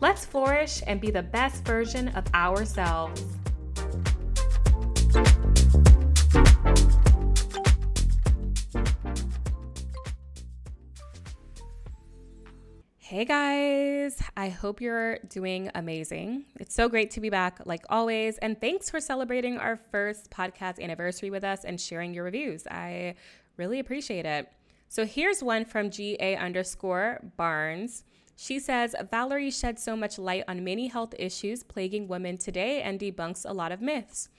Let's flourish and be the best version of ourselves. Hey guys, I hope you're doing amazing. It's so great to be back, like always. And thanks for celebrating our first podcast anniversary with us and sharing your reviews. I really appreciate it. So here's one from GA underscore Barnes. She says, Valerie sheds so much light on many health issues plaguing women today and debunks a lot of myths.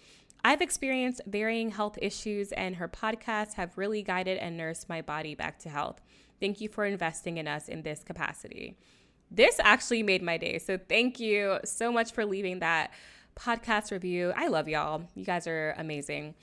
I've experienced varying health issues, and her podcasts have really guided and nursed my body back to health. Thank you for investing in us in this capacity. This actually made my day. So thank you so much for leaving that podcast review. I love y'all. You guys are amazing.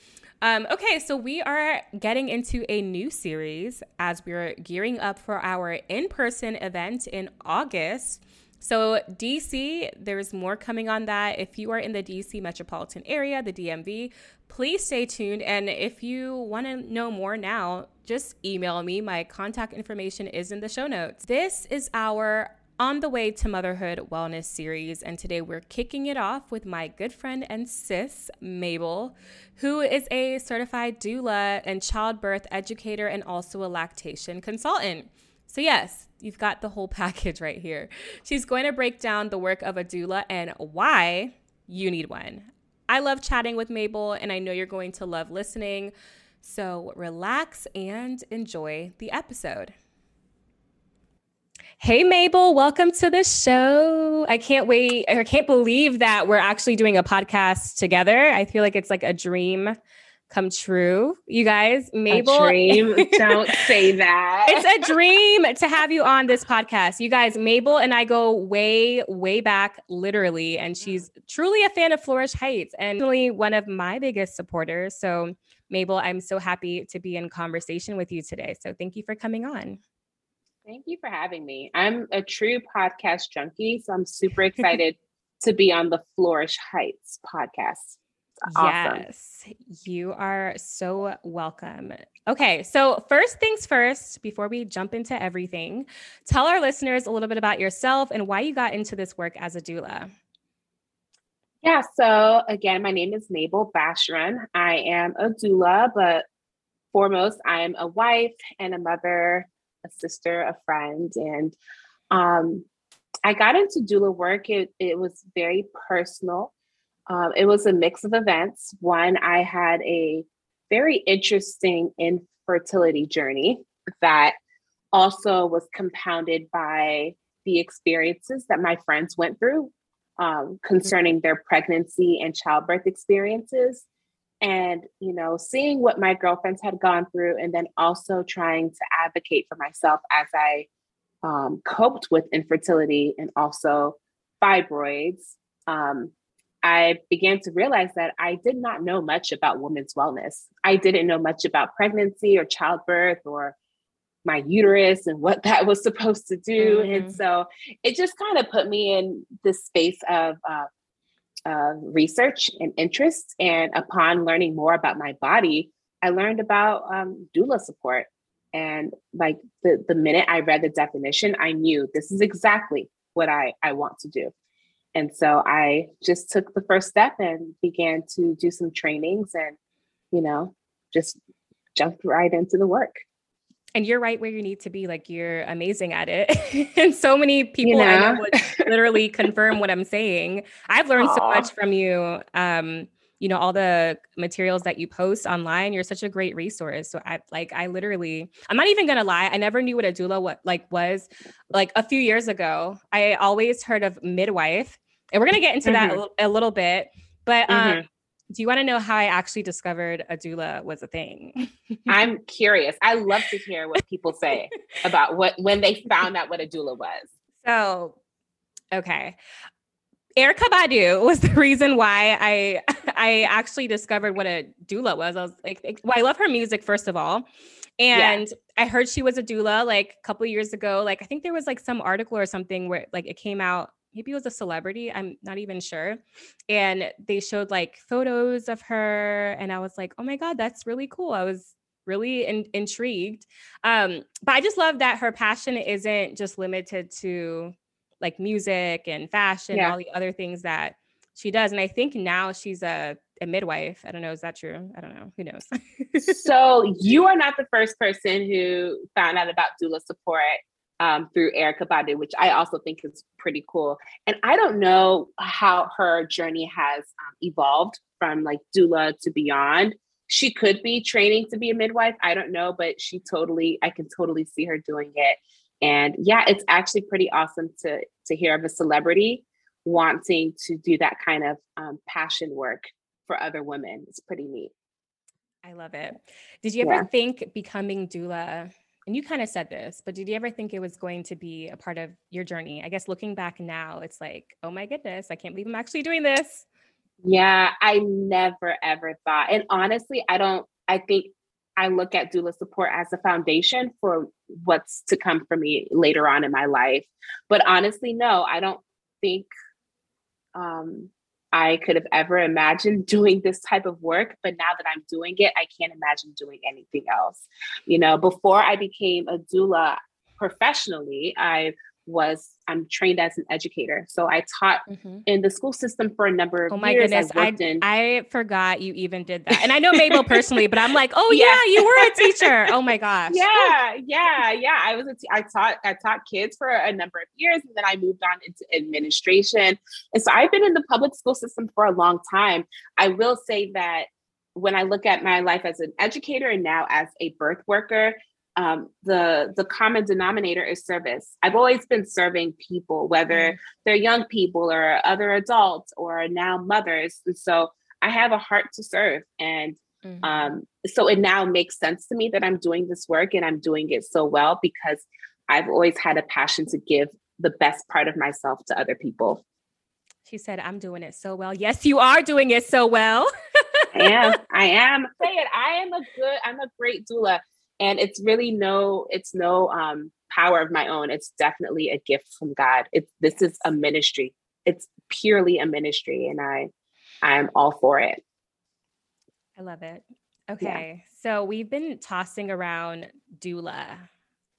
Um, okay, so we are getting into a new series as we're gearing up for our in person event in August. So, DC, there's more coming on that. If you are in the DC metropolitan area, the DMV, please stay tuned. And if you want to know more now, just email me. My contact information is in the show notes. This is our on the Way to Motherhood Wellness series, and today we're kicking it off with my good friend and sis, Mabel, who is a certified doula and childbirth educator and also a lactation consultant. So, yes, you've got the whole package right here. She's going to break down the work of a doula and why you need one. I love chatting with Mabel, and I know you're going to love listening. So relax and enjoy the episode. Hey, Mabel, welcome to the show. I can't wait. I can't believe that we're actually doing a podcast together. I feel like it's like a dream come true. You guys, Mabel. A dream. Don't say that. it's a dream to have you on this podcast. You guys, Mabel and I go way, way back, literally. And she's truly a fan of Flourish Heights and really one of my biggest supporters. So, Mabel, I'm so happy to be in conversation with you today. So, thank you for coming on. Thank you for having me. I'm a true podcast junkie. So, I'm super excited to be on the Flourish Heights podcast. Awesome. Yes, you are so welcome. Okay, so first things first, before we jump into everything, tell our listeners a little bit about yourself and why you got into this work as a doula. Yeah, so again, my name is Mabel Bashorun. I am a doula, but foremost, I am a wife and a mother, a sister, a friend. And um, I got into doula work, it, it was very personal um, it was a mix of events. One, I had a very interesting infertility journey that also was compounded by the experiences that my friends went through um, concerning their pregnancy and childbirth experiences. And, you know, seeing what my girlfriends had gone through, and then also trying to advocate for myself as I um, coped with infertility and also fibroids. Um, I began to realize that I did not know much about women's wellness. I didn't know much about pregnancy or childbirth or my uterus and what that was supposed to do. Mm-hmm. And so it just kind of put me in this space of uh, uh, research and interest. And upon learning more about my body, I learned about um, doula support. And like the, the minute I read the definition, I knew this is exactly what I, I want to do. And so I just took the first step and began to do some trainings and, you know, just jumped right into the work. And you're right where you need to be. Like you're amazing at it. and so many people you know? I know would literally confirm what I'm saying. I've learned Aww. so much from you. Um, you know, all the materials that you post online. You're such a great resource. So I like I literally, I'm not even gonna lie, I never knew what a doula what like was like a few years ago. I always heard of midwife and we're going to get into mm-hmm. that a, little bit. But um, mm-hmm. Do you want to know how I actually discovered a doula was a thing? I'm curious. I love to hear what people say about what when they found out what a doula was. So, okay. Erykah Badu was the reason why I I actually discovered what a doula was. I was like, well, I love her music first of all, and yeah. I heard she was a doula like a couple years ago. Like I think there was like some article or something where like it came out. Maybe it was a celebrity. I'm not even sure. And they showed like photos of her, and I was like, oh my god, that's really cool. I was really in- intrigued. Um, but I just love that her passion isn't just limited to like music and fashion yeah. and all the other things that she does. And I think now she's a, a midwife. I don't know. Is that true? I don't know. Who knows? so you are not the first person who found out about doula support um, through Erykah Badu, which I also think is pretty cool. And I don't know how her journey has um, evolved from like doula to beyond she could be training to be a midwife. I don't know, but she totally, I can totally see her doing it. And yeah, it's actually pretty awesome to to hear of a celebrity wanting to do that kind of um, passion work for other women. It's pretty neat. I love it. Did you ever yeah. think becoming doula? And you kind of said this, but did you ever think it was going to be a part of your journey? I guess looking back now, it's like, oh my goodness, I can't believe I'm actually doing this. Yeah, I never ever thought. And honestly, I don't, I think I look at doula support as a foundation for what's to come for me later on in my life. But honestly, no, I don't think um, I could have ever imagined doing this type of work. But now that I'm doing it, I can't imagine doing anything else. You know, before I became a doula professionally, I was I'm trained as an educator. So I taught mm-hmm. in the school system for a number of years. oh my years. Goodness. I, in- I forgot you even did that. And I know Mabel personally, but I'm like, oh yeah, yeah you were a teacher. Oh my gosh. Yeah, yeah, yeah. I was a t- I taught I taught kids for a number of years and then I moved on into administration. And so I've been in the public school system for a long time. I will say that when I look at my life as an educator and now as a birth worker, um, the the common denominator is service. I've always been serving people, whether mm-hmm. they're young people or other adults or now mothers. And so I have a heart to serve, and mm-hmm. um, so it now makes sense to me that I'm doing this work and I'm doing it so well because I've always had a passion to give the best part of myself to other people. She said, "I'm doing it so well." Yes, you are doing it so well. I am. I am. Say it. I am a good. I'm a great doula and it's really no it's no um power of my own. It's definitely a gift from god. It's this is a ministry. It's purely a ministry and i i'm all for it. I love it. Okay yeah. so we've been tossing around doula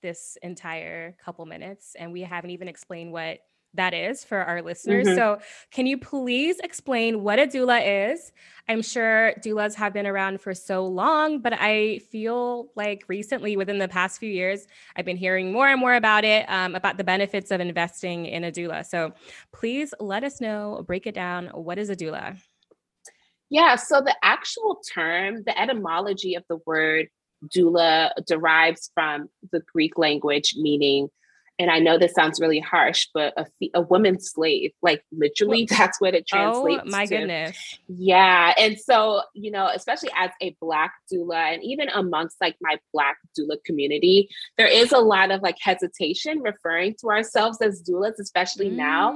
this entire couple minutes and we haven't even explained what that is for our listeners. Mm-hmm. So, can you please explain what a doula is? I'm sure doulas have been around for so long, but I feel like recently, within the past few years, I've been hearing more and more about it, um, about the benefits of investing in a doula. So, please let us know, break it down. What is a doula? Yeah, so the actual term, the etymology of the word doula derives from the Greek language meaning and I know this sounds really harsh, but a, a woman slave, like literally, that's what it oh translates. Oh my to. goodness! Yeah, and so you know, especially as a black doula, and even amongst like my black doula community, there is a lot of like hesitation referring to ourselves as doulas, especially mm. now.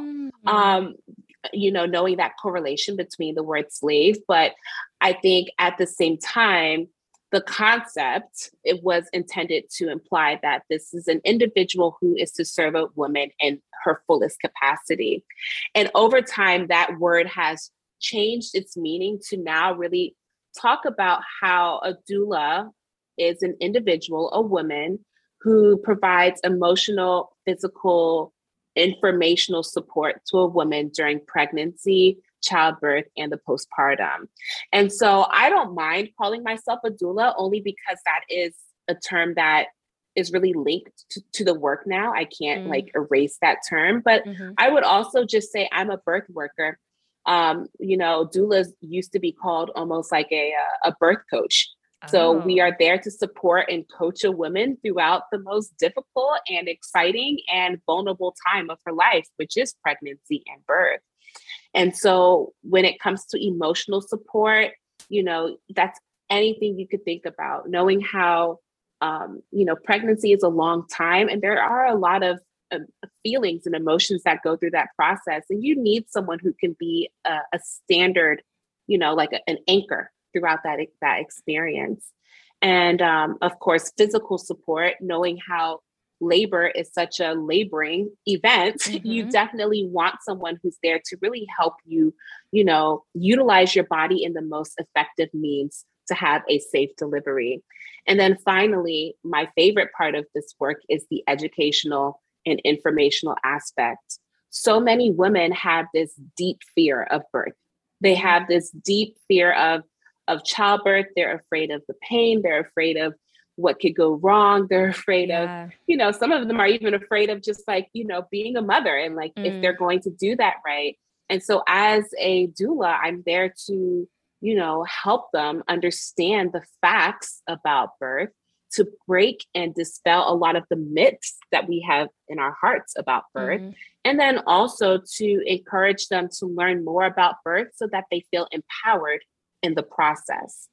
Um, you know, knowing that correlation between the word slave, but I think at the same time the concept it was intended to imply that this is an individual who is to serve a woman in her fullest capacity. And over time that word has changed its meaning to now really talk about how a doula is an individual a woman who provides emotional physical informational support to a woman during pregnancy childbirth and the postpartum. And so I don't mind calling myself a doula only because that is a term that is really linked to, to the work now. I can't mm. like erase that term, but mm-hmm. I would also just say I'm a birth worker. Um, you know, doulas used to be called almost like a, a birth coach. So oh. we are there to support and coach a woman throughout the most difficult and exciting and vulnerable time of her life, which is pregnancy and birth. And so when it comes to emotional support, you know, that's anything you could think about, knowing how, um, you know, pregnancy is a long time and there are a lot of um, feelings and emotions that go through that process. And you need someone who can be a, a standard, you know, like a, an anchor throughout that, that experience. And um, of course, physical support, knowing how labor is such a laboring event, mm-hmm. you definitely want someone who's there to really help you, you know, utilize your body in the most effective means to have a safe delivery. And then finally, my favorite part of this work is the educational and informational aspect. So many women have this deep fear of birth. They mm-hmm. have this deep fear of, of childbirth. They're afraid of the pain. They're afraid of what could go wrong. They're afraid yeah. of, you know, some of them are even afraid of just like, you know, being a mother and like mm. if they're going to do that right. And so as a doula, I'm there to you know, help them understand the facts about birth to break and dispel a lot of the myths that we have in our hearts about birth. Mm-hmm. And then also to encourage them to learn more about birth so that they feel empowered in the process.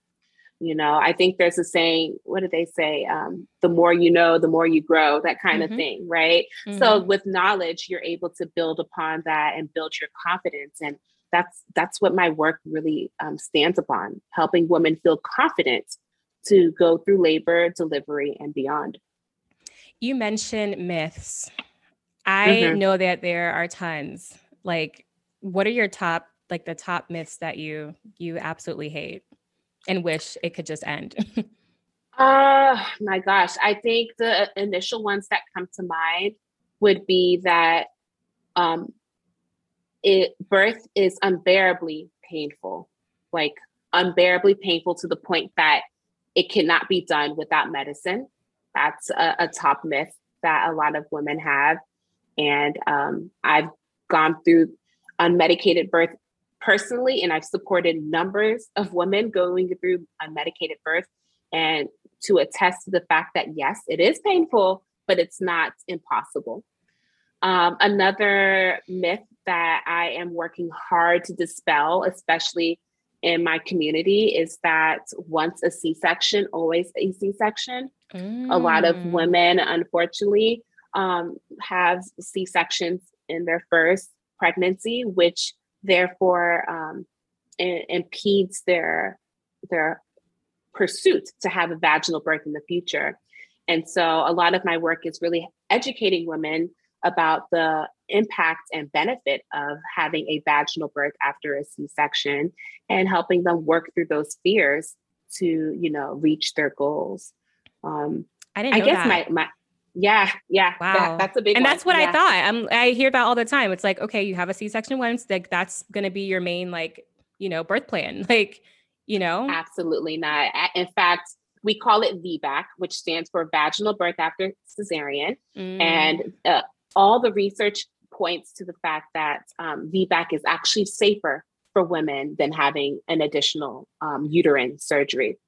You know, I think there's a saying, what do they say? Um, the more you know, the more you grow, that kind mm-hmm. of thing, right? Mm-hmm. So with knowledge, you're able to build upon that and build your confidence. And that's that's what my work really um, stands upon helping women feel confident to go through labor delivery and beyond you mentioned myths i mm-hmm. know that there are tons like what are your top like the top myths that you you absolutely hate and wish it could just end uh my gosh i think the initial ones that come to mind would be that um, it birth is unbearably painful, like unbearably painful to the point that it cannot be done without medicine. That's a, a top myth that a lot of women have. And um, I've gone through unmedicated birth personally, and I've supported numbers of women going through unmedicated birth and to attest to the fact that yes, it is painful, but it's not impossible. Um, another myth that I am working hard to dispel, especially in my community, is that once a C section, always a C section. Mm. A lot of mm. women, unfortunately, um, have C sections in their first pregnancy, which therefore um, impedes their their pursuit to have a vaginal birth in the future. And so, a lot of my work is really educating women about the impact and benefit of having a vaginal birth after a C-section and helping them work through those fears to, you know, reach their goals. Um, I didn't I guess that. my my yeah, yeah. Wow. That, that's a big And one. that's what yeah. I thought. I'm I hear that all the time. It's like, okay, you have a C-section once, like that's gonna be your main like, you know, birth plan. Like, you know. Absolutely not. In fact, we call it VBAC, which stands for vaginal birth after cesarean. Mm. And uh, all the research points to the fact that um, VBAC is actually safer for women than having an additional um, uterine surgery.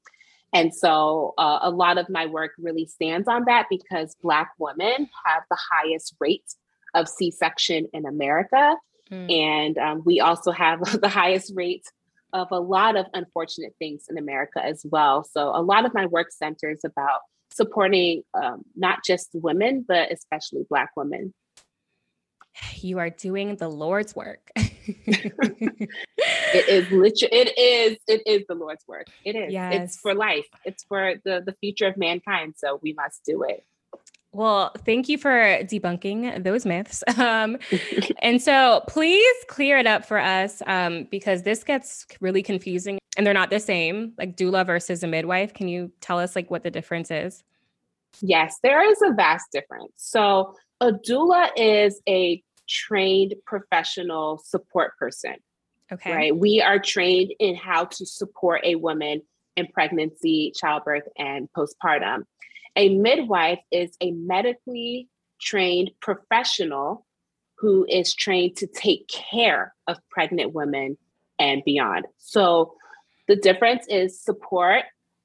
And so uh, a lot of my work really stands on that because Black women have the highest rate of C section in America. Mm. And um, we also have the highest rate of a lot of unfortunate things in America as well. So a lot of my work centers about supporting um, not just women, but especially Black women you are doing the Lord's work. it is literally it is it is the Lord's work. It is. Yes. It's for life. It's for the the future of mankind. So we must do it. Well, thank you for debunking those myths. Um, and so please clear it up for us um, because this gets really confusing and they're not the same, like doula versus a midwife. Can you tell us like what the difference is? Yes, there is a vast difference. So a doula is a trained professional support person. Okay. Right. We are trained in how to support a woman in pregnancy, childbirth, and postpartum. A midwife is a medically trained professional who is trained to take care of pregnant women and beyond. So the difference is support,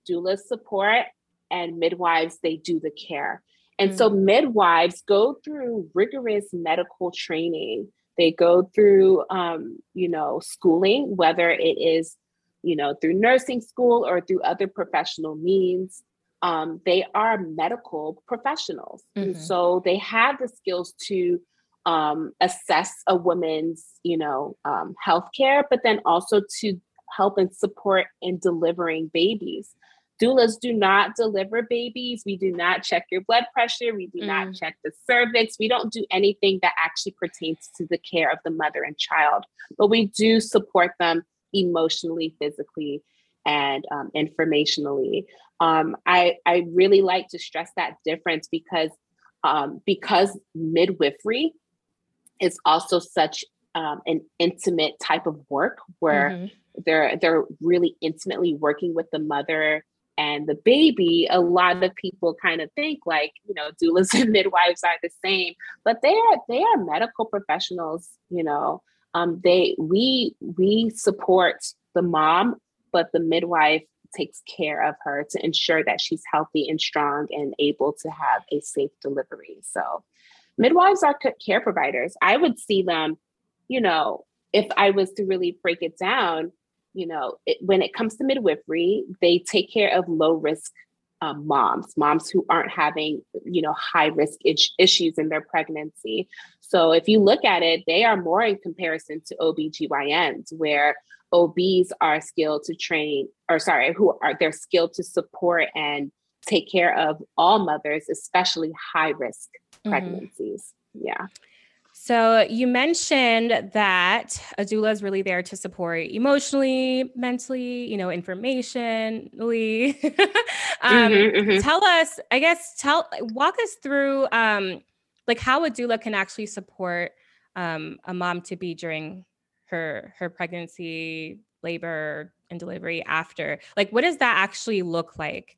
doula support, and midwives, they do the care. And mm. so midwives go through rigorous medical training. They go through, um, you know, schooling, whether it is, you know, through nursing school or through other professional means. um, they are medical professionals. Mm-hmm. And so they have the skills to um, assess a woman's, you know, um, health care, but then also to help and support in delivering babies. Doulas do not deliver babies. We do not check your blood pressure. We do mm. not check the cervix. We don't do anything that actually pertains to the care of the mother and child, but we do support them emotionally, physically, and um, informationally. Um, I, I really like to stress that difference because um, because midwifery is also such um, an intimate type of work where mm-hmm. they're they're really intimately working with the mother and the baby, a lot of people kind of think like, you know, doulas and midwives are the same, but they are they are medical professionals, you know. Um, they we we support the mom, but the midwife takes care of her to ensure that she's healthy and strong and able to have a safe delivery. So midwives are care providers. I would see them, you know, if I was to really break it down, you know, it, when it comes to midwifery, they take care of low risk um, moms, moms who aren't having, you know, high risk issues in their pregnancy. So if you look at it, they are more in comparison to OBGYNs, where OBs are skilled to train, or sorry, who are they're skilled to support and take care of all mothers, especially high risk mm-hmm. pregnancies. Yeah. So you mentioned that a doula is really there to support emotionally, mentally, you know, informationally. um, mm-hmm, mm-hmm. Tell us, I guess, tell walk us through um, like how a doula can actually support um, a mom to be during her her pregnancy, labor, and delivery after. Like, what does that actually look like?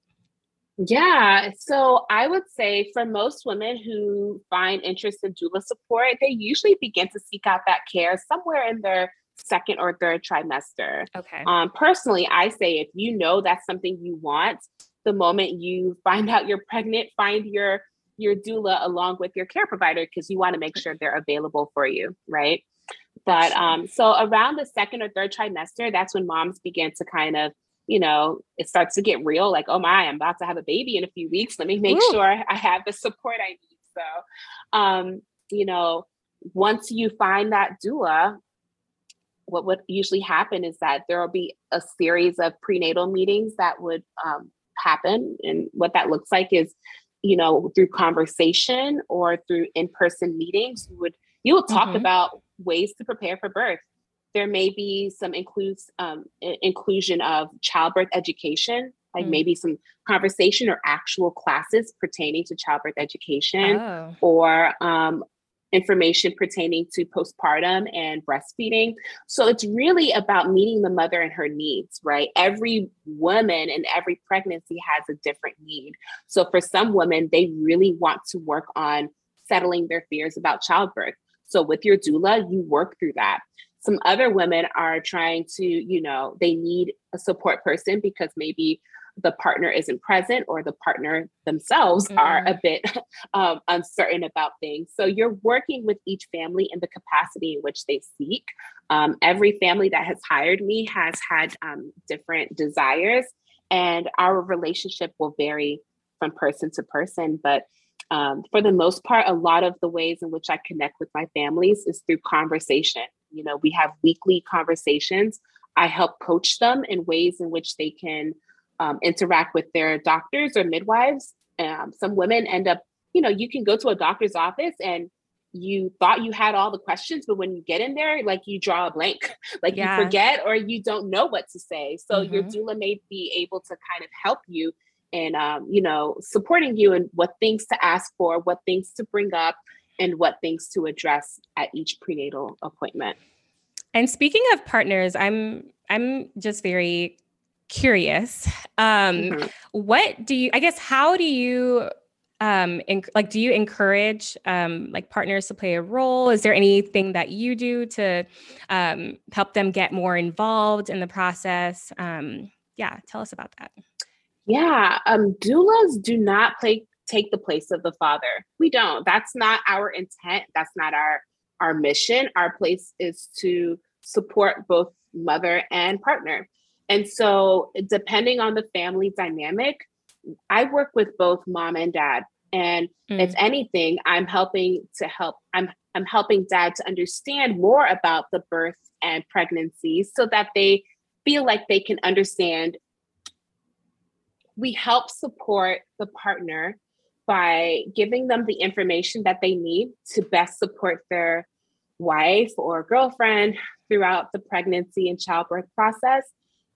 Yeah. So I would say for most women who find interest in doula support, they usually begin to seek out that care somewhere in their second or third trimester. Okay. Um, personally, I say if you know that's something you want, the moment you find out you're pregnant, find your your doula along with your care provider because you want to make sure they're available for you, right? But um, so around the second or third trimester, that's when moms begin to kind of you know, it starts to get real like, oh my, I'm about to have a baby in a few weeks. Let me make Ooh. sure I have the support I need. So, um, you know, once you find that doula, what would usually happen is that there will be a series of prenatal meetings that would um, happen. And what that looks like is, you know, through conversation or through in-person meetings, you would you will talk mm-hmm. about ways to prepare for birth there may be some includes um, inclusion of childbirth education, like mm. maybe some conversation or actual classes pertaining to childbirth education, oh. or um, information pertaining to postpartum and breastfeeding. So it's really about meeting the mother and her needs, right? Every woman and every pregnancy has a different need. So for some women, they really want to work on settling their fears about childbirth. So with your doula, you work through that some other women are trying to you know they need a support person because maybe the partner isn't present or the partner themselves mm-hmm. are a bit um, uncertain about things so you're working with each family in the capacity in which they seek um, every family that has hired me has had um, different desires and our relationship will vary from person to person but um, for the most part, a lot of the ways in which I connect with my families is through conversation. You know, we have weekly conversations. I help coach them in ways in which they can um, interact with their doctors or midwives. Um, some women end up, you know, you can go to a doctor's office and you thought you had all the questions, but when you get in there, like you draw a blank, like yeah. you forget or you don't know what to say. So mm-hmm. your doula may be able to kind of help you and um, you know supporting you and what things to ask for, what things to bring up, and what things to address at each prenatal appointment. And speaking of partners, I'm I'm just very curious. Um, mm-hmm. What do you? I guess how do you? Um, like, do you encourage um, like partners to play a role? Is there anything that you do to um, help them get more involved in the process? Um, yeah, tell us about that. Yeah, um, doulas do not play take the place of the father. We don't. That's not our intent. That's not our our mission. Our place is to support both mother and partner. And so, depending on the family dynamic, I work with both mom and dad. And mm. if anything, I'm helping to help, I'm I'm helping dad to understand more about the birth and pregnancy so that they feel like they can understand. We help support the partner by giving them the information that they need to best support their wife or girlfriend throughout the pregnancy and childbirth process.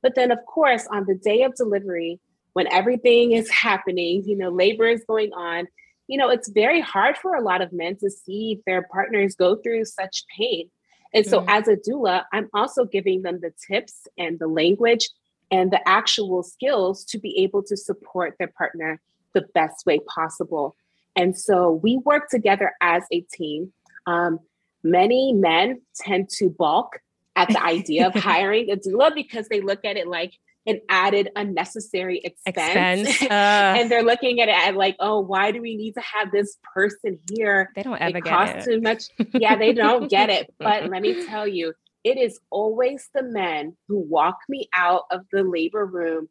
But then, of course, on the day of delivery, when everything is happening, you know, labor is going on, you know, it's very hard for a lot of men to see their partners go through such pain. And so, mm-hmm. as a doula, I'm also giving them the tips and the language and the actual skills to be able to support their partner the best way possible. And so, we work together as a team. Um, many men tend to balk at the idea of hiring a doula because they look at it like an added unnecessary expense. expense. Uh, and they're looking at it like, oh, why do we need to have this person here? They don't ever it get costs it. too much. Yeah, they don't get it. But let me tell you, it is always the men who walk me out of the labor room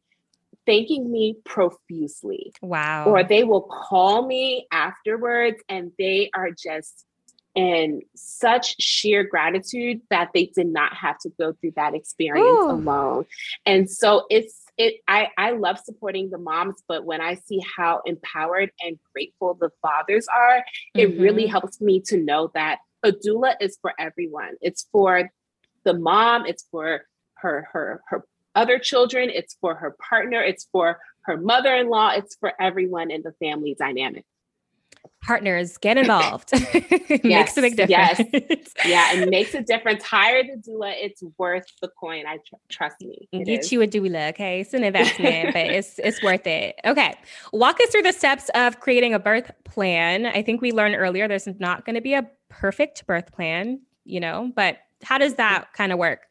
thanking me profusely. Wow. Or they will call me afterwards and they are just in such sheer gratitude that they did not have to go through that experience Ooh. alone. And so it's it I I love supporting the moms, but when I see how empowered and grateful the fathers are, mm-hmm. it really mm-hmm. helps me to know that a doula is for everyone. It's for the mom, it's for her her her other children, it's for her partner, it's for her mother-in-law, it's for everyone in the family dynamic. Partners get involved. Yes, makes a big difference yes. yeah it makes a difference. Hire the doula it's worth the coin i tr- trust me get is. you a doula okay? It's an investment but it's it's worth it. Okay walk us through the steps of creating a birth plan. I think we learned earlier there's not going to be a perfect birth plan you know but how does that kind of work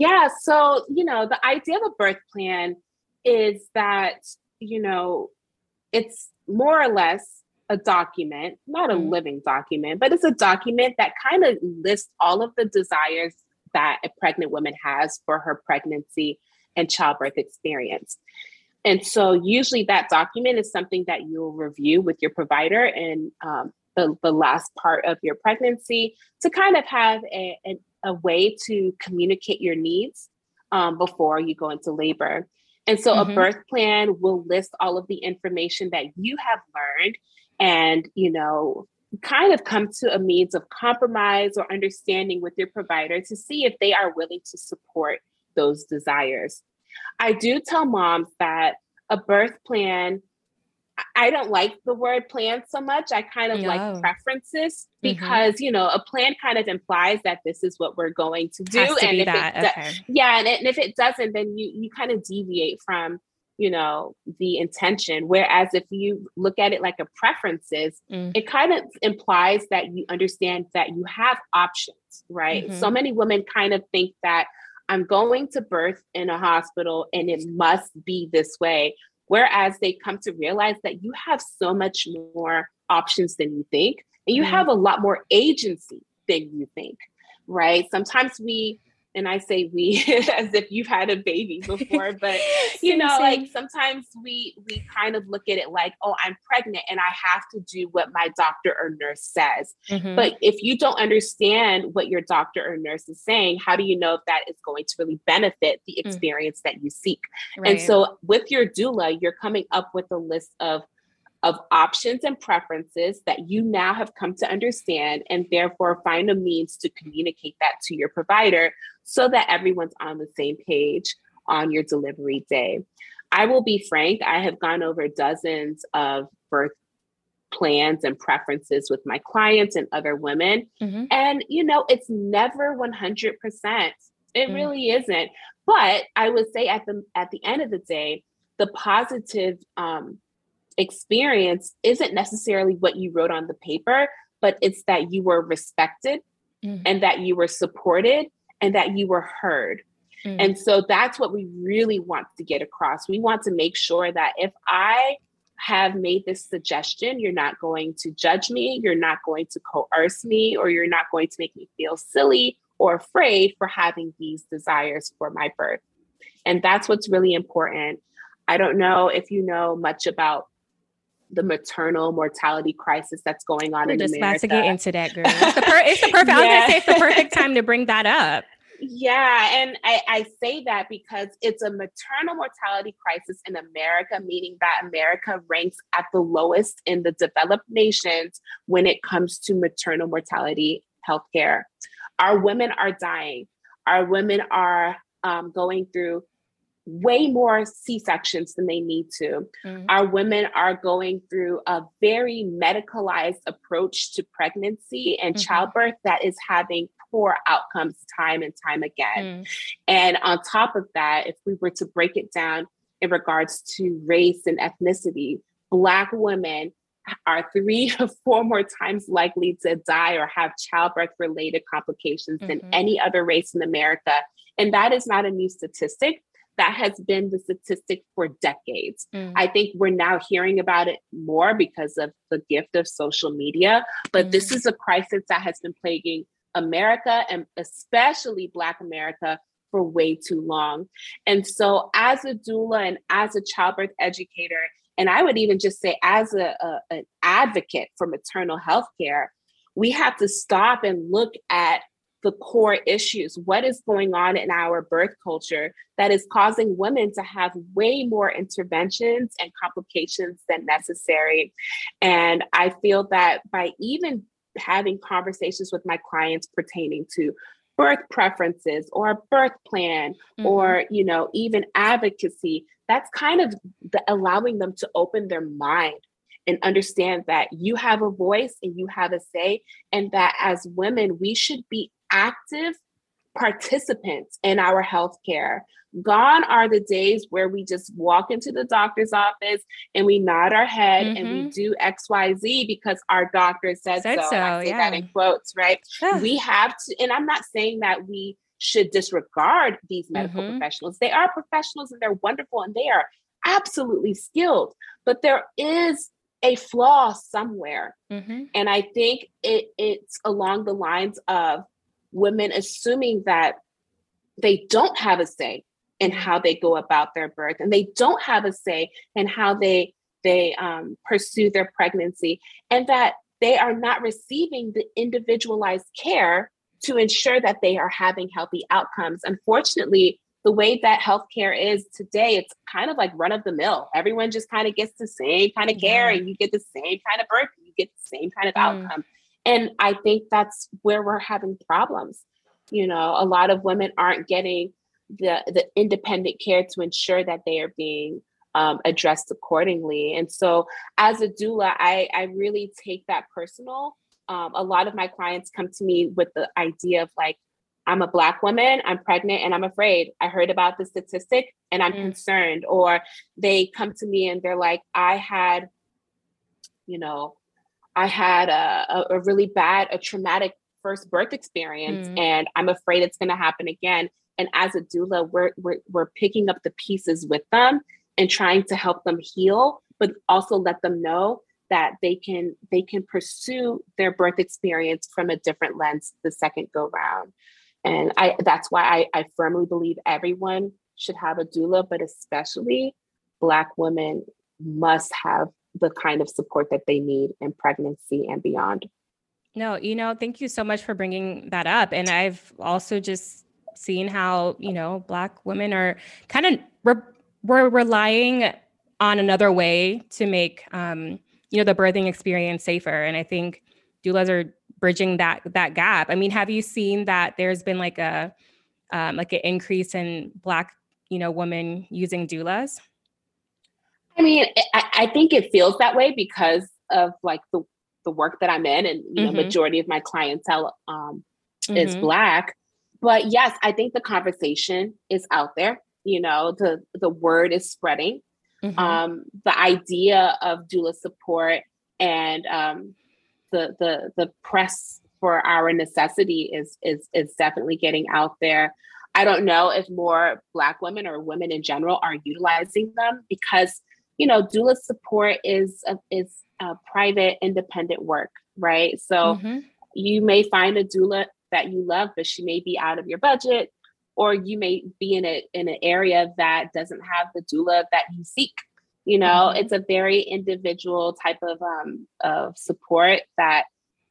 yeah so you know the idea of a birth plan is that you know it's more or less a document, not a mm-hmm. living document, but it's a document that kind of lists all of the desires that a pregnant woman has for her pregnancy and childbirth experience. And so, usually, that document is something that you'll review with your provider in um, the, the last part of your pregnancy to kind of have a, a, a way to communicate your needs um, before you go into labor. And so, mm-hmm. a birth plan will list all of the information that you have learned and, you know, kind of come to a means of compromise or understanding with your provider to see if they are willing to support those desires. I do tell moms that a birth plan I don't like the word plan so much. I kind of no. like preferences mm-hmm. because mm-hmm. you know a plan kind of implies that this is what we're going to do, to and if that. it okay. yeah, and, and if it doesn't, then you you kind of deviate from you know the intention whereas if you look at it like a preferences mm. it kind of implies that you understand that you have options right mm-hmm. so many women kind of think that i'm going to birth in a hospital and it must be this way whereas they come to realize that you have so much more options than you think and you mm. have a lot more agency than you think right sometimes we and I say we as if you've had a baby before, but you know, same. like sometimes we we kind of look at it like, oh, I'm pregnant and I have to do what my doctor or nurse says. Mm-hmm. But if you don't understand what your doctor or nurse is saying, how do you know if that is going to really benefit the mm. experience mm-hmm. that you seek? Right. And so with your doula, you're coming up with a list of of options and preferences that you now have come to understand, and therefore find a means to communicate that to your provider so that everyone's on the same page on your delivery day. I will be frank, I have gone over dozens of birth plans and preferences with my clients and other women. Mm-hmm. And, you know, it's never 100%. It mm really isn't. But I would say at the at the end of the day, the positive um, experience isn't necessarily what you wrote on the paper, but it's that you were respected mm. and that you were supported and that you were heard. Mm. And so that's what we really want to get across. We want to make sure that if I have made this suggestion, you're not going to judge me, you're not going to coerce me, or you're not going to make me feel silly or afraid for having these desires for my birth. And that's what's really important. I don't know if you know much about the maternal mortality crisis that's going on We're in just America. about to get into that, girl. It's the, per- it's the perfect. I was gonna say it's the perfect time to bring that up. Yeah, and I, I say that because it's a maternal mortality crisis in America, meaning that America ranks at the lowest in the developed nations when it comes to maternal mortality healthcare. Our women are dying. Our women are um, going through way more C-sections than they need to. Mm-hmm. Our women are going through a very medicalized approach to pregnancy and mm-hmm. childbirth that is having poor outcomes time and time again. Mm. And on top of that, if we were to break it down in regards to race and ethnicity, Black women are three to four more times likely to die or have childbirth related complications mm-hmm. than any other race in America. And that is not a new statistic. That has been the statistic for decades. Mm. I think we're now hearing about it more because of the gift of social media, but mm. this is a crisis that has been plaguing America and especially Black America for way too long. And so, as a doula and as a childbirth educator, and I would even just say as a, a an advocate for maternal health care, we have to stop and look at the core issues. What is going on in our birth culture that is causing women to have way more interventions and complications than necessary? And I feel that by even having conversations with my clients pertaining to birth preferences or a birth plan mm-hmm. or you know even advocacy that's kind of the, allowing them to open their mind and understand that you have a voice and you have a say and that as women we should be active participants in our healthcare. Gone are the days where we just walk into the doctor's office and we nod our head mm-hmm. and we mm-hmm. do XYZ because our doctor says Said so. so I say yeah. that in quotes, right? we have to, and I'm not saying that we should disregard these medical mm-hmm. professionals. They are professionals and they're wonderful and they are absolutely skilled, but there is a flaw somewhere. Mm-hmm. And I think it, it's along the lines of women assuming that they don't have a say in how they go about their birth and they don't have a say in how they they um, pursue their pregnancy and that they are not receiving the individualized care to ensure that they are having healthy outcomes. Unfortunately the way that healthcare is today it's kind of like run of the mill everyone just kind of gets the same kind of care and you get the same kind of birth you get the same kind of mm. outcome and I think that's where we're having problems. You know, a lot of women aren't getting the the independent care to ensure that they are being um, addressed accordingly. And so, as a doula, I I really take that personal. Um, a lot of my clients come to me with the idea of like, I'm a black woman, I'm pregnant, and I'm afraid. I heard about the statistic, and I'm mm. concerned. Or they come to me and they're like, I had, you know, I had a, a, really bad, a traumatic first birth experience, mm. and I'm afraid it's going to happen again. And as a doula, we're, we're we're picking up the pieces with them and trying to help them heal, but also let them know that they can they can pursue their birth experience from a different lens the second go round. And I that's why I, I firmly believe everyone should have a doula, but especially Black women must have the kind of support that they need in pregnancy and beyond. No, you know, thank you so much for bringing that up. And I've also just seen how, you know, Black women are kind of, we're, we're relying on another way to make, um, you know, the birthing experience safer. And I think doulas are bridging that, that gap. I mean, have you seen that there's been like a, um, like an increase in Black, you know, women using doulas? I mean, I, I think it feels that way because of like the the work that I'm in, and the mm-hmm. majority of my clientele um, mm-hmm. is black. But yes, I think the conversation is out there. You know, the the word is spreading. Mm-hmm. Um, the idea of doula support and um, the the the press for our necessity is is is definitely getting out there. I don't know if more Black women or women in general are utilizing them because you know, doula support is a, is a private, independent work, right? So mm-hmm. you may find a doula that you love, but she may be out of your budget. or you may be in a in an area that doesn't have the doula that you seek you know mm-hmm. it's a very individual type of um of support that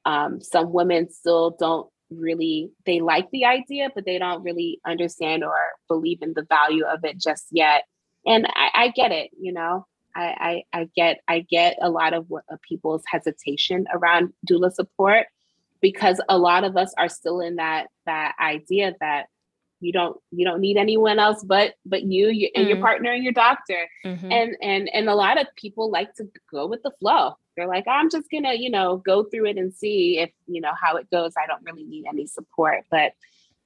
um some women still don't really they like the idea but they don't really understand or believe in the value of it just yet and i, I get it you know I, I, I get I get a lot of uh, people's hesitation around doula support because a lot of us are still in that that idea that you don't you don't need anyone else but but you, you and mm. your partner and your doctor mm-hmm. and and and a lot of people like to go with the flow they're like i'm just gonna you know go through it and see if you know how it goes i don't really need any support but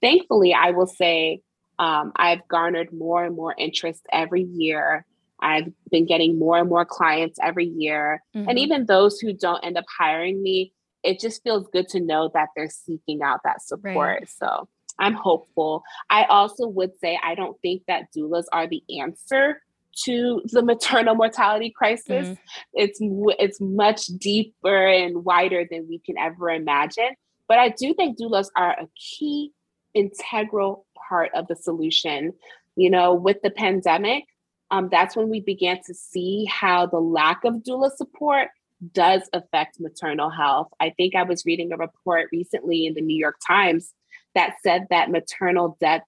thankfully i will say um, i've garnered more and more interest every year i've been getting more and more clients every year mm-hmm. and even those who don't end up hiring me it just feels good to know that they're seeking out that support right. so I'm hopeful. I also would say I don't think that doulas are the answer to the maternal mortality crisis. Mm-hmm. It's it's much deeper and wider than we can ever imagine. But I do think doulas are a key integral part of the solution. You know, with the pandemic, um, that's when we began to see how the lack of doula support does affect maternal health. I think I was reading a report recently in the New York Times that said that maternal deaths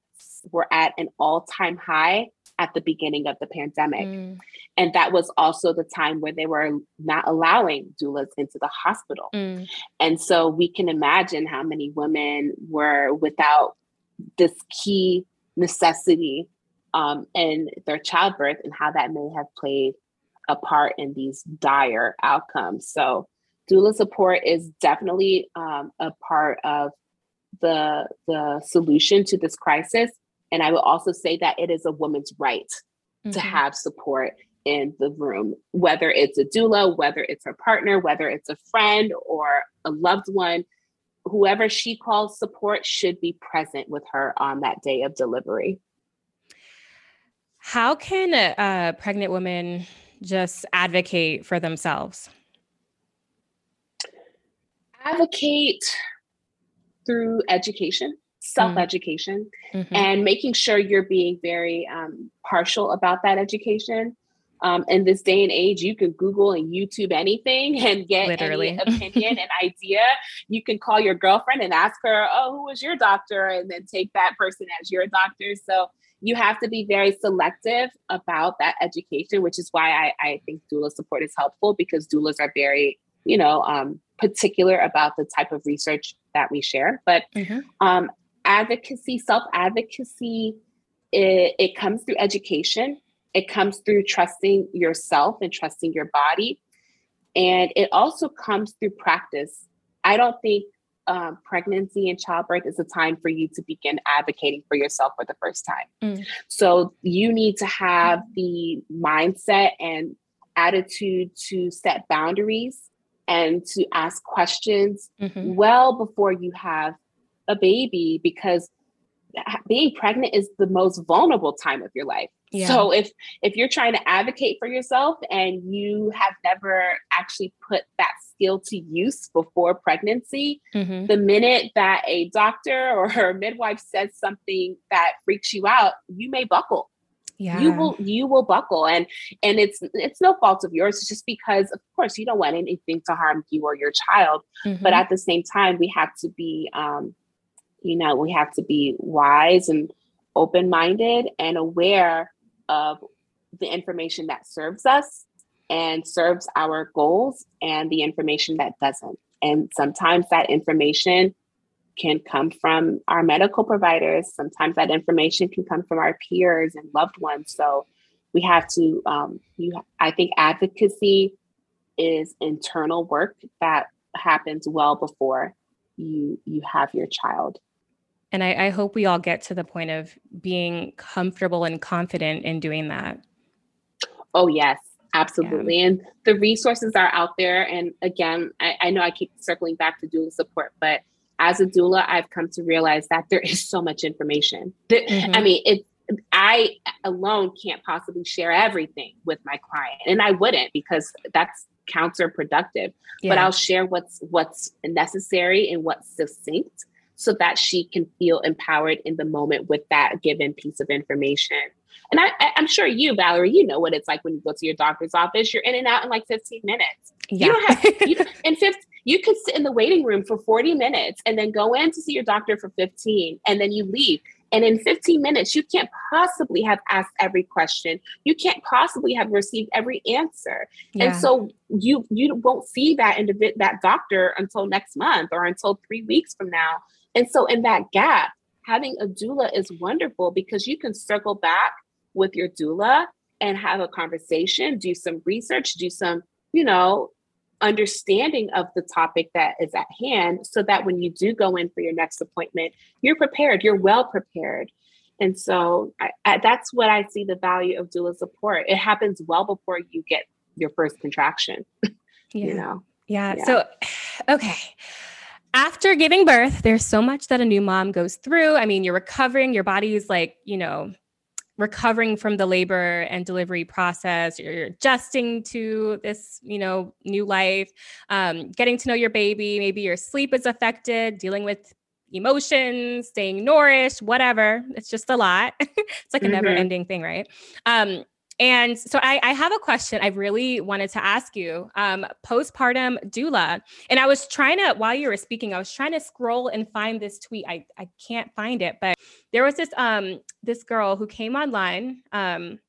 were at an all time high at the beginning of the pandemic. Mm. And that was also the time where they were not allowing doulas into the hospital. Mm. And so we can imagine how many women were without this key necessity um, in their childbirth and how that may have played a part in these dire outcomes. So, doula support is definitely um, a part of the the solution to this crisis and i will also say that it is a woman's right mm-hmm. to have support in the room whether it's a doula whether it's her partner whether it's a friend or a loved one whoever she calls support should be present with her on that day of delivery how can a, pregnant women just advocate for themselves advocate through education, self education, mm-hmm. and making sure you're being very um, partial about that education. Um, in this day and age, you can Google and YouTube anything and get Literally. any opinion and idea. You can call your girlfriend and ask her, "Oh, who was your doctor?" and then take that person as your doctor. So you have to be very selective about that education, which is why I, I think doula support is helpful because doulas are very, you know, um, particular about the type of research that we share. But mm-hmm. um, advocacy, self advocacy, it, it comes through education. It comes through trusting yourself and trusting your body. And it also comes through practice. I don't think um, pregnancy and childbirth is a time for you to begin advocating for yourself for the first time. Mm. So you need to have the mindset and attitude to set boundaries and to ask questions mm-hmm. well before you have a baby because being pregnant is the most vulnerable time of your life. Yeah. So if if you're trying to advocate for yourself and you have never actually put that skill to use before pregnancy, mm-hmm. the minute that a doctor or her midwife says something that freaks you out, you may buckle yeah. you will you will buckle and and it's it's no fault of yours it's just because of course you don't want anything to harm you or your child mm-hmm. but at the same time we have to be um you know we have to be wise and open-minded and aware of the information that serves us and serves our goals and the information that doesn't and sometimes that information can come from our medical providers. Sometimes that information can come from our peers and loved ones. So we have to, um, you, I think advocacy is internal work that happens well before you you have your child. And I, I hope we all get to the point of being comfortable and confident in doing that. Oh yes, absolutely. Yeah. And the resources are out there. And again, I, I know I keep circling back to doula support, but as a doula, I've come to realize that there is so much information. Mm-hmm. I mean, it I alone can't possibly share everything with my client, and I wouldn't because that's counterproductive. Yeah. But I'll share what's what's necessary and what's succinct so that she can feel empowered in the moment with that given piece of information. And I, am sure you, Valerie, you know what it's like when you go to your doctor's office. You're in and out in like 15 minutes. Yeah. You don't have you, in 15, you could sit in the waiting room for 40 minutes and then go in to see your doctor for 15 and then you leave. And in 15 minutes, you can't possibly have asked every question. You can't possibly have received every answer. Yeah. And so you you won't see that individ- that doctor until next month or until 3 weeks from now. And so in that gap, having a doula is wonderful because you can circle back with your doula and have a conversation, do some research, do some, you know, understanding of the topic that is at hand so that when you do go in for your next appointment, you're prepared, you're well prepared. And so I, I, that's what I see the value of doula support. It happens well before you get your first contraction. Yeah. you know? Yeah. yeah. So, okay. After giving birth, there's so much that a new mom goes through. I mean, you're recovering, your body's like, you know, recovering from the labor and delivery process. You're adjusting to this you know new life. Um, getting to know your baby maybe your sleep is affected dealing with emotions staying nourished whatever. It's just a lot. It's like a mm-hmm. never ending thing right? Um, and so I, I, have a question I really wanted to ask you. Um, postpartum doula. And I was trying to, while you were speaking, I was trying to scroll and find this tweet. I, I can't find it, but there was this um this girl who came online, um,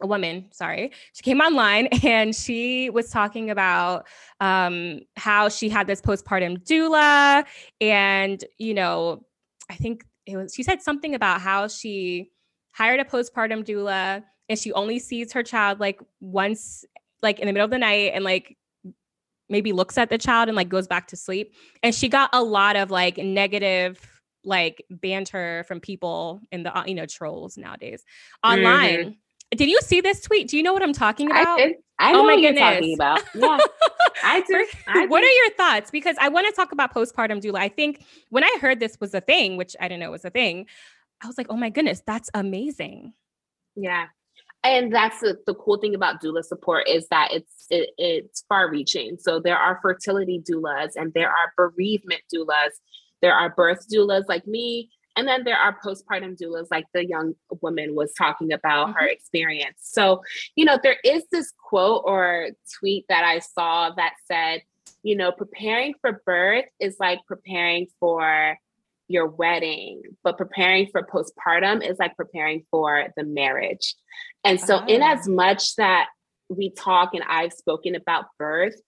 a woman, sorry. She came online and she was talking about um how she had this postpartum doula. And, you know, I think it was she said something about how she hired a postpartum doula and she only sees her child like once like in the middle of the night and like maybe looks at the child and like goes back to sleep. And she got a lot of like negative like banter from people in the uh, you know trolls nowadays. Online. Mm-hmm. did you see this tweet? Do you know what i'm talking about? i. I know oh my what goodness. you're talking about. Yeah. I do. I do. what are your thoughts? Because i want to talk about postpartum doula. I think when i heard this was a thing which i didn't know was a thing i was like oh my goodness that's amazing. Yeah and that's the, the cool thing about doula support is that it's it, it's far reaching so there are fertility doulas and there are bereavement doulas. There are birth doulas like me and then there are postpartum doulas like the young woman was talking about mm-hmm. her experience. So you know there is this quote or tweet that i saw that said you know preparing for birth is like preparing for your wedding, but preparing for postpartum is like preparing for the marriage. And so, oh. in as ah. much that we talk and I've spoken about birth,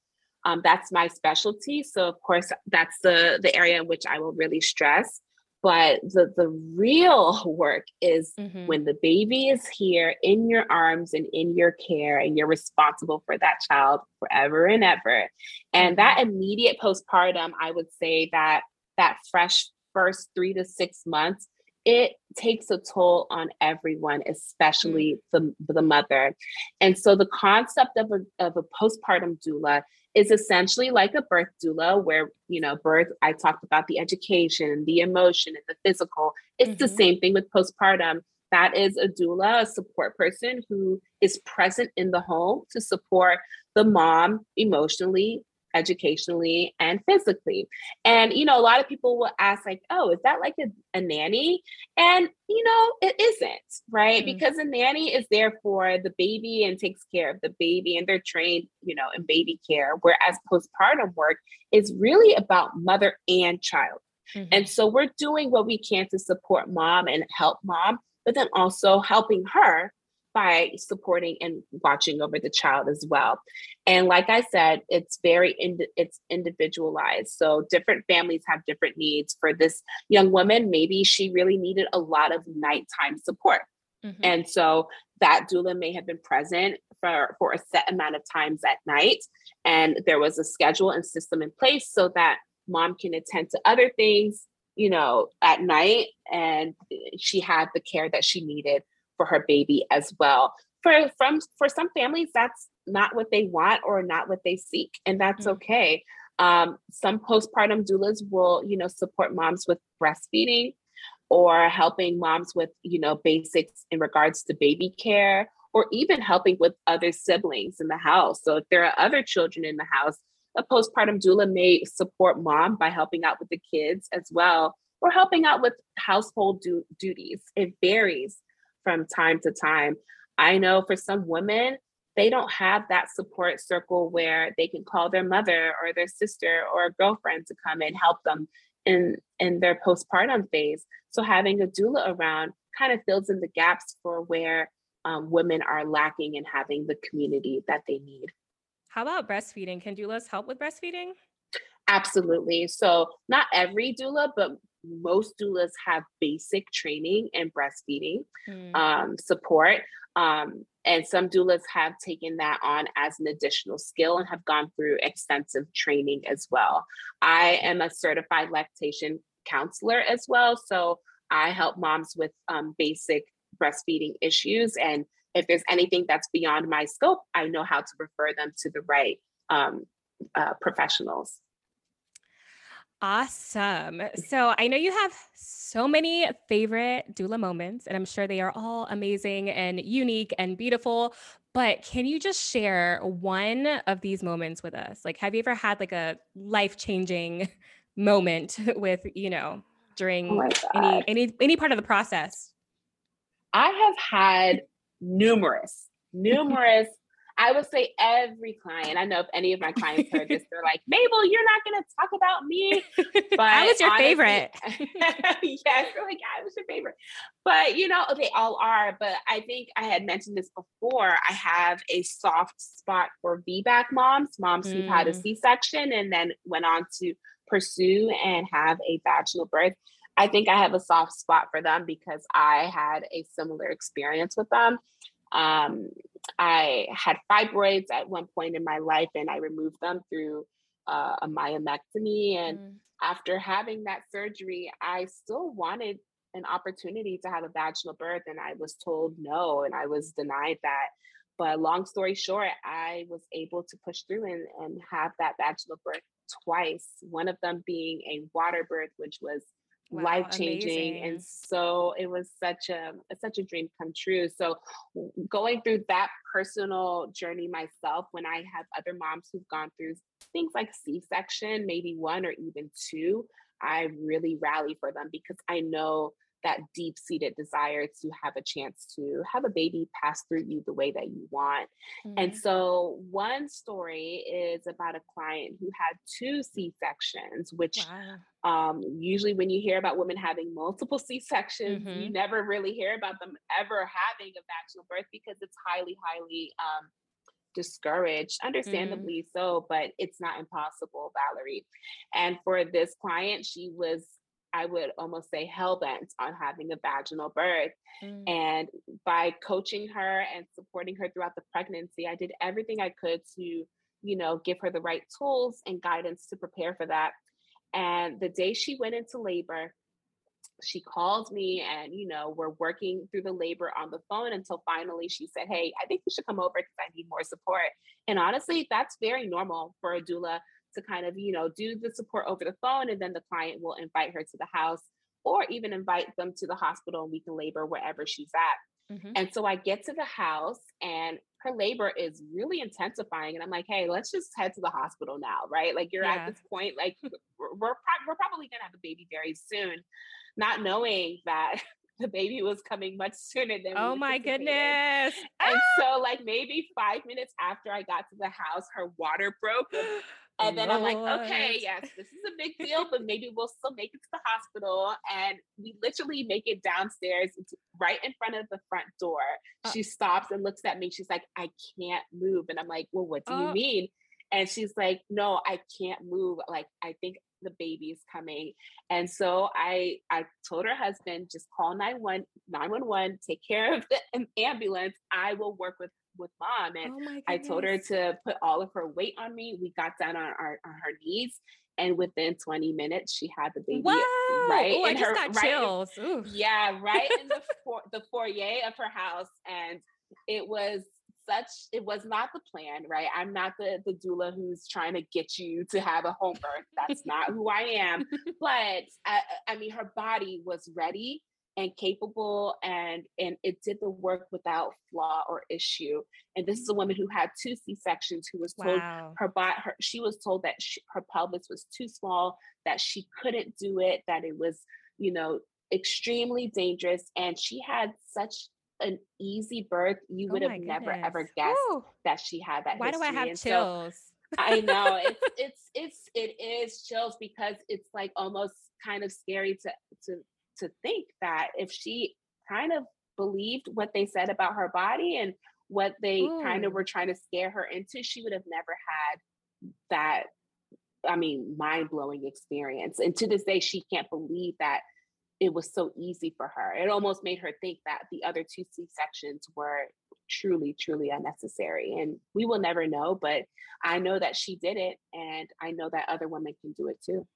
um, that's my specialty. So, of course, that's the the area in which I will really stress. But the the real work is mm-hmm. when the baby is here in your arms and in your care, and you're responsible for that child forever and ever. And that mm-hmm. immediate postpartum, I would say that that fresh first three to six months, it takes a toll on everyone, especially mm. the, the mother. And so the concept of a, of a postpartum doula is essentially like a birth doula where, you know, birth, I talked about the education, the emotion, and the physical. It's mm-hmm. the same thing with postpartum. That is a doula, a support person who is present in the home to support the mom emotionally, educationally and physically. And, you know, a lot of people will ask, like, oh, is that like a, a nanny? And, you know, it isn't, right? Mm-hmm. Because a nanny is there for the baby and takes care of the baby and they're trained, you know, in baby care. Whereas postpartum work is really about mother and child. Mm-hmm. And so we're doing what we can to support mom and help mom, but then also helping her by supporting and watching over the child as well. And like I said, it's very ind- it's individualized. So different families have different needs. For this young woman, maybe she really needed a lot of nighttime support. Mm-hmm. And so that doula may have been present for, for a set amount of times at night. And there was a schedule and system in place so that mom can attend to other things, you know, at night. And she had the care that she needed for her baby as well. For from for some families, that's not what they want or not what they seek, and that's mm-hmm. okay. Um, some postpartum doulas will, you know, support moms with breastfeeding or helping moms with, you know, basics in regards to baby care or even helping with other siblings in the house. So if there are other children in the house, a postpartum doula may support mom by helping out with the kids as well, or helping out with household du- duties. It varies from time to time. I know for some women, they don't have that support circle where they can call their mother or their sister or a girlfriend to come and help them in in their postpartum phase. So having a doula around kind of fills in the gaps for where um, women are lacking in having the community that they need. How about breastfeeding? Can doulas help with breastfeeding? Absolutely. So not every doula, but most doulas have basic training in breastfeeding mm. um, support. Um, and some doulas have taken that on as an additional skill and have gone through extensive training as well. I am a certified lactation counselor as well. So I help moms with um, basic breastfeeding issues. And if there's anything that's beyond my scope, I know how to refer them to the right um, uh, professionals. Awesome. So I know you have so many favorite doula moments, and I'm sure they are all amazing and unique and beautiful. But can you just share one of these moments with us? Like, have you ever had like a life changing moment with, you know, oh during oh any any any part of the process? I have had numerous, numerous I would say every client, I know if any of my clients heard this, they're like, Mabel, you're not going to talk about me. But I was your honestly, favorite. yes, they're like I was your favorite. But, you know, they all are. But I think I had mentioned this before. I have a soft spot for VBAC moms, moms mm. who've had a mm. C section and then went on to pursue and have a vaginal birth. I think I have a soft spot for them because I had a similar experience with them. Um, I had fibroids at one point in my life and I removed them through uh, a myomectomy. And mm. after having that surgery, I still wanted an opportunity to have a vaginal birth and I was told no and I was denied that. But long story short, I was able to push through and, and have that vaginal birth twice, one of them being a water birth, which was wow, life changing and so it was such a such a dream come true so going through that personal journey myself when i have other moms who've gone through things like c-section maybe one or even two i really rally for them because i know that deep seated desire to have a chance to have a baby pass through you the way that you want. Mm-hmm. And so, one story is about a client who had two C sections, which wow. um, usually when you hear about women having multiple C sections, mm-hmm. you never really hear about them ever having a vaginal birth because it's highly, highly um, discouraged, mm-hmm. understandably mm. so, but it's not impossible, Valerie. And for this client, she was I would almost say hell bent on having a vaginal birth. Mm. And by coaching her and supporting her throughout the pregnancy, I did everything I could to, you know, give her the right tools and guidance to prepare for that. And the day she went into labor, she called me and you know we're working through the labor on the phone until finally she said hey i think you should come over because i need more support and honestly that's very normal for a doula to kind of, you know, do the support over the phone and then the client will invite her to the house or even invite them to the hospital and we can labor wherever she's at. Mm-hmm. And so I get to the house and her labor is really intensifying. And I'm like, hey, let's just head to the hospital now, right? Like you're yeah. at this point, like we're, we're, pro- we're probably going to have a baby very soon, not knowing that the baby was coming much sooner than oh my goodness and ah! so like maybe five minutes after i got to the house her water broke And then I'm like, okay, yes, this is a big deal, but maybe we'll still make it to the hospital. And we literally make it downstairs, right in front of the front door. Uh, she stops and looks at me. She's like, I can't move. And I'm like, well, what do uh, you mean? And she's like, no, I can't move. Like, I think the baby is coming. And so I I told her husband, just call 911, take care of the ambulance. I will work with with mom. And oh I told her to put all of her weight on me. We got down on our on her knees. And within 20 minutes, she had the baby Whoa! right Ooh, in her right chills. In, yeah, right in the for, the foyer of her house, and it was such. It was not the plan, right? I'm not the the doula who's trying to get you to have a home birth. That's not who I am. But I, I mean, her body was ready and capable and and it did the work without flaw or issue and this is a woman who had two c-sections who was told wow. her body her, she was told that she, her pelvis was too small that she couldn't do it that it was you know extremely dangerous and she had such an easy birth you oh would have never ever guessed Woo. that she had that why history. do i have and chills so, I know it's it's it's it is chills because it's like almost kind of scary to to to think that if she kind of believed what they said about her body and what they Ooh. kind of mm. were trying to scare her into, she would have never had that, I mean, mind blowing experience. And to this day, she can't believe that it was so easy for her. It almost made her think that the other two C sections were truly, truly unnecessary. And we will never know, but I know that she did it. And I know that other women can do it too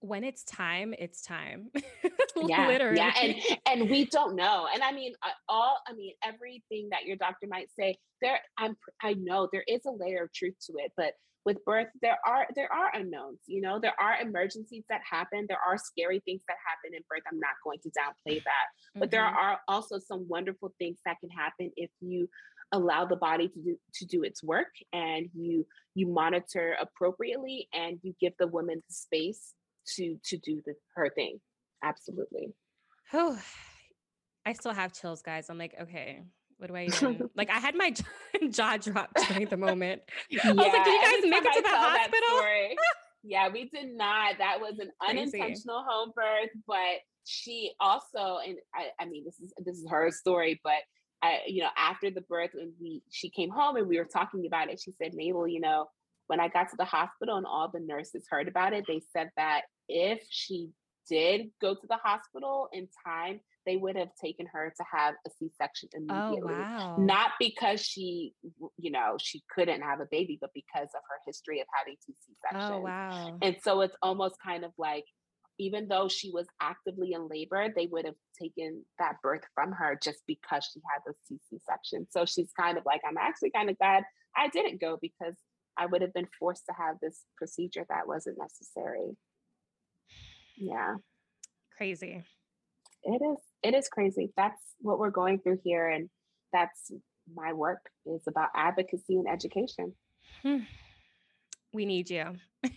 when it's time, it's time. yeah, Literally. yeah, and and we don't know. And I mean, all I mean, everything that your doctor might say, there, I'm, I know there is a layer of truth to it, but with birth, there are there are unknowns. You know, there are emergencies that happen. There are scary things that happen in birth. I'm not going to downplay that, but mm-hmm. there are also some wonderful things that can happen if you allow the body to do to do its work and you you monitor appropriately and you give the woman the space to to do the her thing. Absolutely. Oh, I still have chills, guys. I'm like, okay, what do I even like? I had my jaw drop during the moment. Yeah, I was like, did you guys make it to the hospital? yeah, we did not. That was an Crazy. unintentional home birth, but she also, and I, I mean, this is this is her story, but I, you know, after the birth, when we she came home and we were talking about it, she said, Mabel, you know, when I got to the hospital and all the nurses heard about it, they said that if she did go to the hospital in time, they would have taken her to have a C-section oh, immediately. Oh, wow. Not because she, you know, she couldn't have a baby, but because of her history of having two oh, C-sections. Oh, wow. And so it's almost kind of like, even though she was actively in labor, they would have taken that birth from her just because she had the C-section. So she's kind of like, I'm actually kind of glad I didn't go because I would have been forced to have this procedure that wasn't necessary. Yeah. Crazy. It is. It is crazy. That's what we're going through here. And that's my work is about advocacy and education. Hmm. We need you.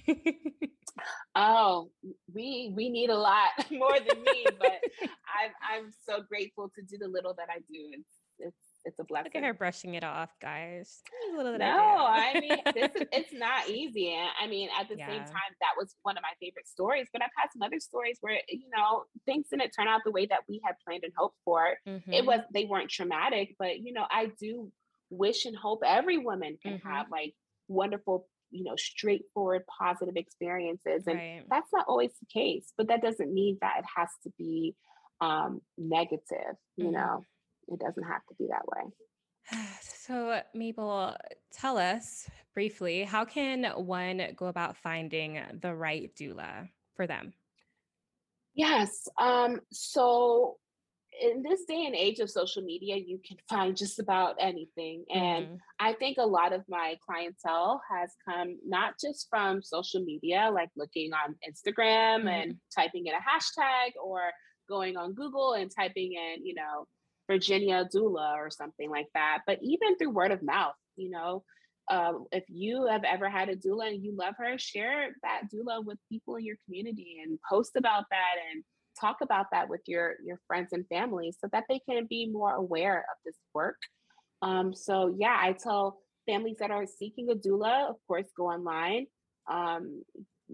oh, we we need a lot more than me, but I'm I'm so grateful to do the little that I do. It's it's it's a blessing. Look at her brushing it off, guys. no, I, I mean, this is, it's not easy. And I mean, at the yeah. same time, that was one of my favorite stories. But I've had some other stories where you know things didn't turn out the way that we had planned and hoped for. Mm-hmm. It was they weren't traumatic, but you know, I do wish and hope every woman can mm-hmm. have like wonderful you know straightforward positive experiences and right. that's not always the case but that doesn't mean that it has to be um negative you mm-hmm. know it doesn't have to be that way. So, Mabel, tell us briefly how can one go about finding the right doula for them? Yes. Um, so, in this day and age of social media, you can find just about anything. And mm-hmm. I think a lot of my clientele has come not just from social media, like looking on Instagram mm-hmm. and typing in a hashtag or going on Google and typing in, you know, Virginia doula or something like that. But even through word of mouth, you know, um, if you have ever had a doula and you love her, share that doula with people in your community and post about that and talk about that with your your friends and family so that they can be more aware of this work. Um, so yeah, I tell families that are seeking a doula, of course, go online, um,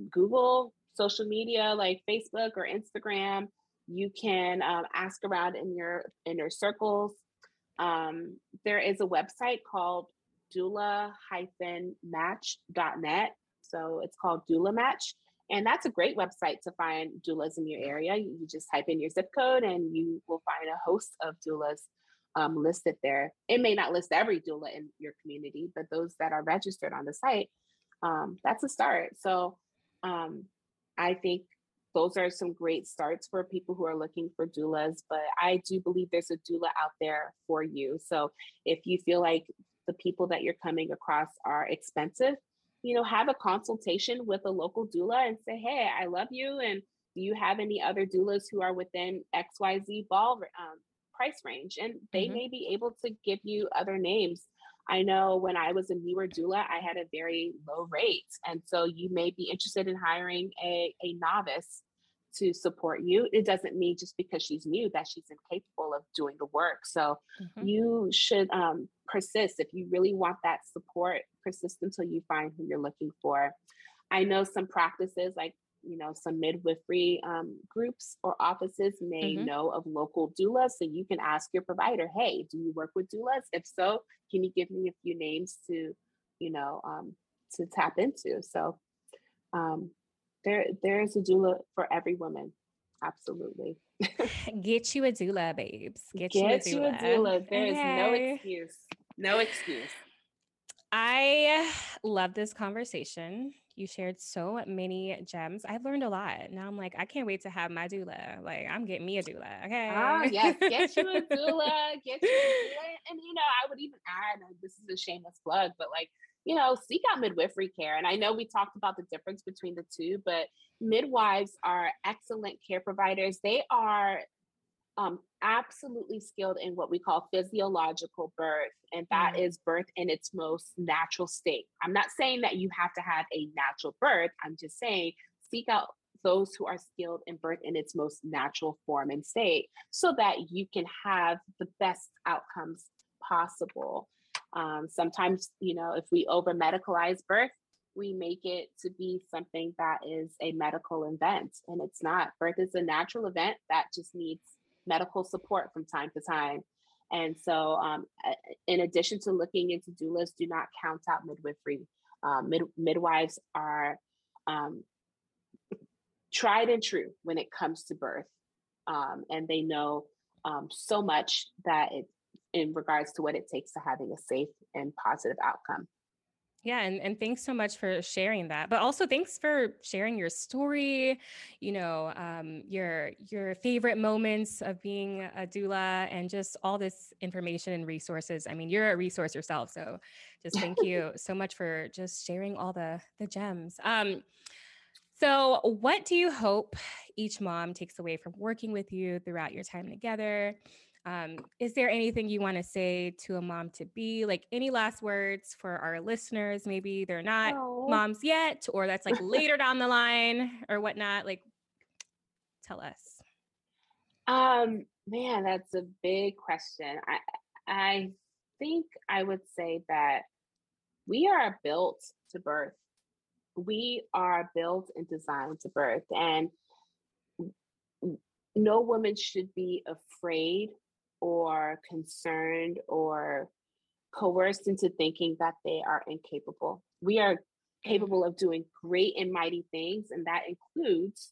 Google social media like Facebook or Instagram you can um, ask around in your inner circles. Um, there is a website called doula-match.net. So it's called Doula Match. And that's a great website to find doulas in your area. You, just type in your zip code and you will find a host of doulas um, listed there. It may not list every doula in your community, but those that are registered on the site, um, that's a start. So um, I think those are some great starts for people who are looking for doulas. But I do believe there's a doula out there for you. So if you feel like the people that you're coming across are expensive, you know, have a consultation with a local doula and say, hey, I love you. And do you have any other doulas who are within xyz ball um, price range and they mm-hmm. may be able to give you other names i know when i was a newer doula i had a very low rate and so you may be interested in hiring a, a novice to support you. It doesn't mean just because she's new that she's incapable of doing the work. So mm-hmm. you should um, persist if you really want that support persist until you find who you're looking for. I know some practices like you know some midwifery um, groups or offices may mm-hmm. know of local doulas so you can ask your provider hey do you work with doulas? If so can you give me a few names to you know um, to tap into? So um, there there's a doula for every woman absolutely. Get you a doula babes. Get, get you a doula, you a doula. there is no excuse. No excuse. I love this conversation. You shared so many gems. I've learned a lot. Now I'm like, I can't wait to have my doula. Like, I'm getting me a doula. Okay. Oh, yes. Get you a doula. Get you a doula. And, you know, I would even add this is a shameless plug, but like, you know, seek out midwifery care. And I know we talked about the difference between the two, but midwives are excellent care providers. They are um, absolutely skilled in what we call physiological birth, and that mm. is birth in its most natural state. I'm not saying that you have to have a natural birth, I'm just saying seek out those who are skilled in birth in its most natural form and state so that you can have the best outcomes possible. Um, sometimes, you know, if we over medicalize birth, we make it to be something that is a medical event, and it's not. Birth is a natural event that just needs medical support from time to time. And so, um, in addition to looking into doulas, do lists, do not count out midwifery. Um, mid- midwives are um, tried and true when it comes to birth, um, and they know um, so much that it, in regards to what it takes to having a safe and positive outcome. Yeah, and, and thanks so much for sharing that. But also thanks for sharing your story, you know, um, your your favorite moments of being a doula and just all this information and resources. I mean, you're a resource yourself. So just thank you so much for just sharing all the the gems. Um, so what do you hope each mom takes away from working with you throughout your time together? Um, is there anything you want to say to a mom to be? Like any last words for our listeners? Maybe they're not moms yet, or that's like later down the line or whatnot. Like, tell us. Um, man, that's a big question. I I think I would say that we are built to birth. We are built and designed to birth, and no woman should be afraid or concerned or coerced into thinking that they are incapable. We are capable of doing great and mighty things, and that includes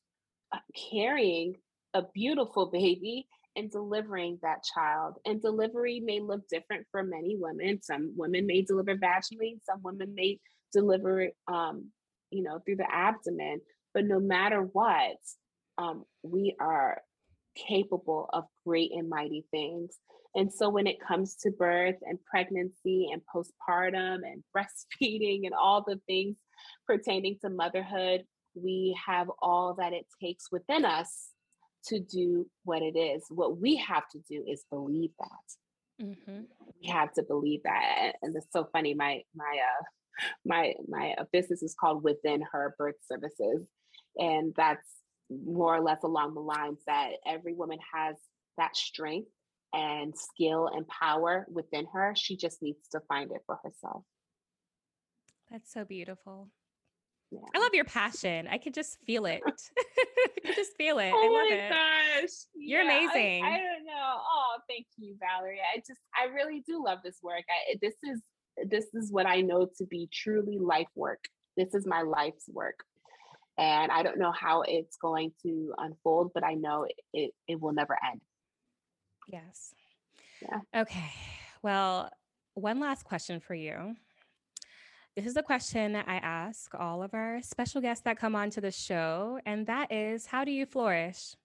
uh, carrying a beautiful baby and delivering that child. And delivery may look different for many women. Some women may deliver vaginally, some women may deliver, um, you know, through the abdomen. But no matter what, um, we are capable of great and mighty things. And so when it comes to birth and pregnancy and postpartum and breastfeeding and all the things pertaining to motherhood, we have all that it takes within us to do what it is. What we have to do is believe that. Mm-hmm. We have to believe that. And it's so funny. My my uh my my uh, business is called Within Her Birth Services. And that's more or less along the lines that every woman has that strength and skill and power within her. She just needs to find it for herself. That's so beautiful. Yeah. I love your passion. I could just feel it. I could just feel it. Oh I love it. gosh. You're yeah, amazing. I, I, don't know. Oh, thank you, Valerie. I just I really do love this work. I, this is this is what I know to be truly life work. This is my life's work and I don't know how it's going to unfold, but I know it, it, it will never end. Yes. Yeah. Okay. Well, one last question for you. This is a question I ask all of our special guests that come on to the show, and that is how do you flourish?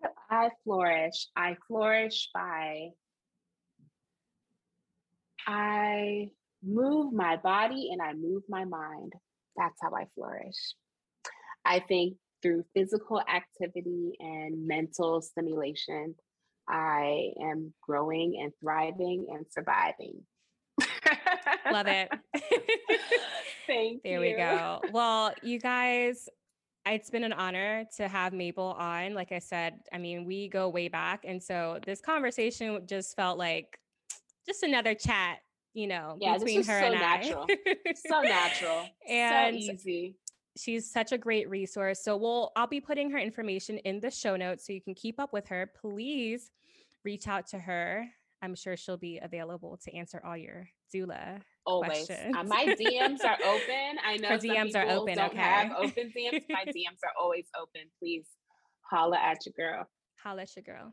How do I flourish? I flourish by I move my body and I move my mind that's how I flourish. I think through physical activity and mental stimulation, I am growing and thriving and surviving. Love it. Thank there you. There we go. Well, you guys, it's been an honor to have Mabel on. Like I said, I mean, we go way back. And so this conversation just felt like just another chat, you know, yeah, between her so and natural. I. so natural. and so easy. She's such a great resource. So we'll I'll be putting her information in the show notes so you can keep up with her. Please reach out to her. I'm sure she'll be available to answer all your doula Always. Uh, my DMs are open. I know her DMs are open. Don't okay. have open DMs. My DMs are always open. Please holla at your girl. Holla at your girl.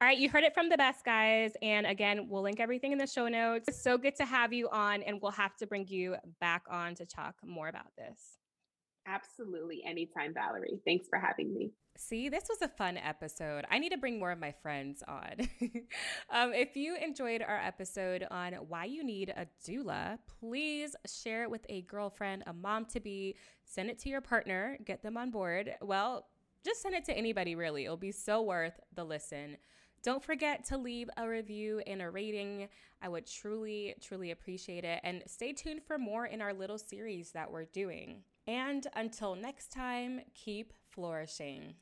All right, you heard it from the best guys. And again, we'll link everything in the show notes. It's so good to have you on, and we'll have to bring you back on to talk more about this. Absolutely. Anytime, Valerie. Thanks for having me. See, this was a fun episode. I need to bring more of my friends on. um, if you enjoyed our episode on why you need a doula, please share it with a girlfriend, a mom to be, send it to your partner, get them on board. Well, just send it to anybody, really. It'll be so worth the listen. Don't forget to leave a review and a rating. I would truly, truly appreciate it. And stay tuned for more in our little series that we're doing. And until next time, keep flourishing.